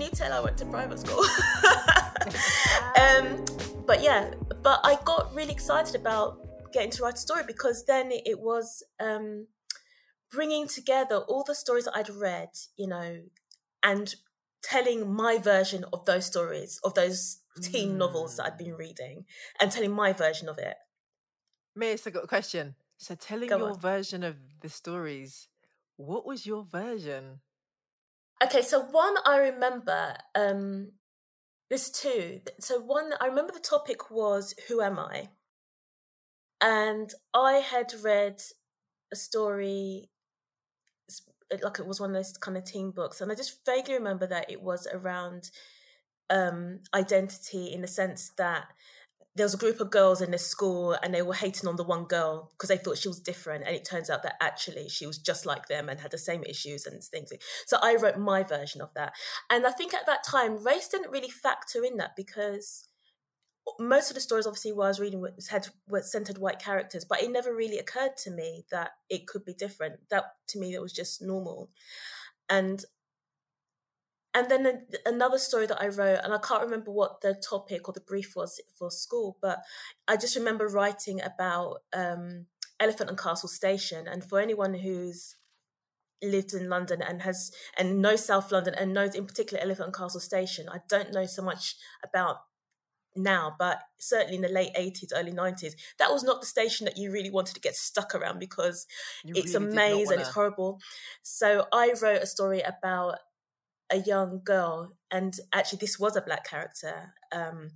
can you tell I went to private school? um, but yeah, but I got really excited about getting to write a story because then it was um, bringing together all the stories that I'd read, you know, and telling my version of those stories, of those teen mm. novels that I'd been mm. reading, and telling my version of it. Miss, I got a question. So, telling Go your on. version of the stories, what was your version? Okay, so one I remember, um, there's two. So one I remember the topic was Who Am I? And I had read a story like it was one of those kind of teen books and I just vaguely remember that it was around um identity in the sense that there was a group of girls in this school and they were hating on the one girl because they thought she was different and it turns out that actually she was just like them and had the same issues and things so i wrote my version of that. And i think at that time race didn't really factor in that because most of the stories obviously while i was reading was had were centered white characters but it never really occurred to me that it could be different. That to me it was just normal. And and then another story that I wrote, and I can't remember what the topic or the brief was for school, but I just remember writing about um, Elephant and Castle Station. And for anyone who's lived in London and has and knows South London and knows in particular Elephant and Castle Station, I don't know so much about now, but certainly in the late 80s, early 90s, that was not the station that you really wanted to get stuck around because you it's really a maze wanna... and it's horrible. So I wrote a story about a young girl, and actually this was a black character um,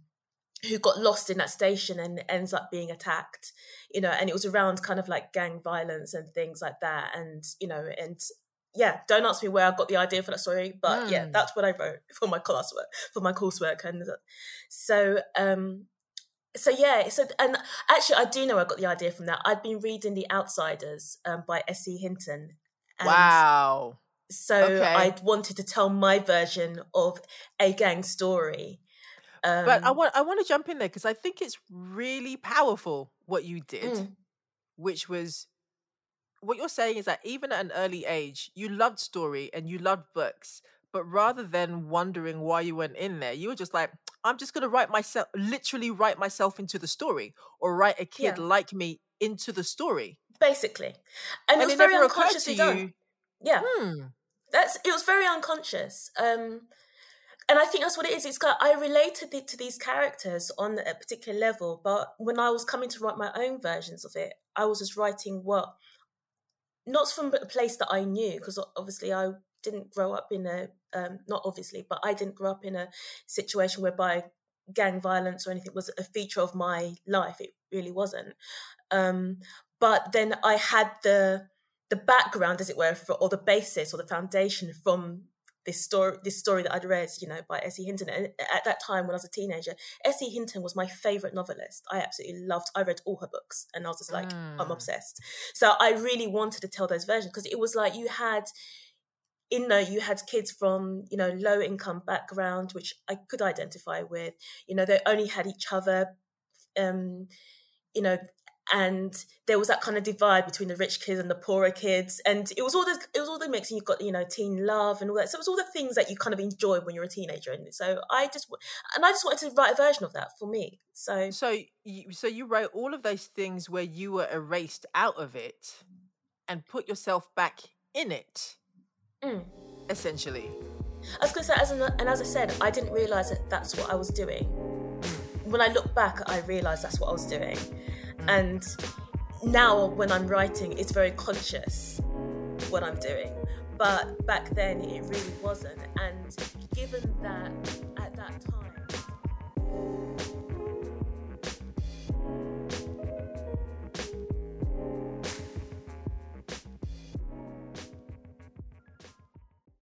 who got lost in that station and ends up being attacked. You know, and it was around kind of like gang violence and things like that, and you know, and yeah, don't ask me where I got the idea for that story, but mm. yeah, that's what I wrote for my coursework for my coursework, and so um, so yeah, so and actually, I do know I got the idea from that. I'd been reading The Outsiders um, by S.E. Hinton. wow. So okay. I wanted to tell my version of a gang story. Um, but I um want I want to jump in there because I think it's really powerful what you did, mm. which was what you're saying is that even at an early age, you loved story and you loved books, but rather than wondering why you went in there, you were just like, I'm just gonna write myself, literally write myself into the story, or write a kid yeah. like me into the story. Basically, and, and it was it very unconsciously done. Yeah. Hmm. That's it was very unconscious. Um and I think that's what it is. It's got I related it to these characters on a particular level, but when I was coming to write my own versions of it, I was just writing what not from a place that I knew, because obviously I didn't grow up in a um, not obviously, but I didn't grow up in a situation whereby gang violence or anything was a feature of my life. It really wasn't. Um, but then I had the the background, as it were, for, or the basis or the foundation from this story this story that I'd read, you know, by S.E. Hinton. And at that time when I was a teenager, S.E. Hinton was my favorite novelist. I absolutely loved I read all her books and I was just like, mm. I'm obsessed. So I really wanted to tell those versions because it was like you had in there you had kids from, you know, low income background, which I could identify with. You know, they only had each other. Um, you know, and there was that kind of divide between the rich kids and the poorer kids. And it was all the it was all the mix and you've got you know teen love and all that. So it was all the things that you kind of enjoy when you're a teenager. And so i just and i just wanted to write a version of that for me. So so you, so you wrote all of those things where you were erased out of it and put yourself back in it mm. essentially. I was going to say as an, and as i said i didn't realize that that's what i was doing. When i look back i realized that's what i was doing and now when I'm writing, it's very conscious what I'm doing. But back then, it really wasn't. And given that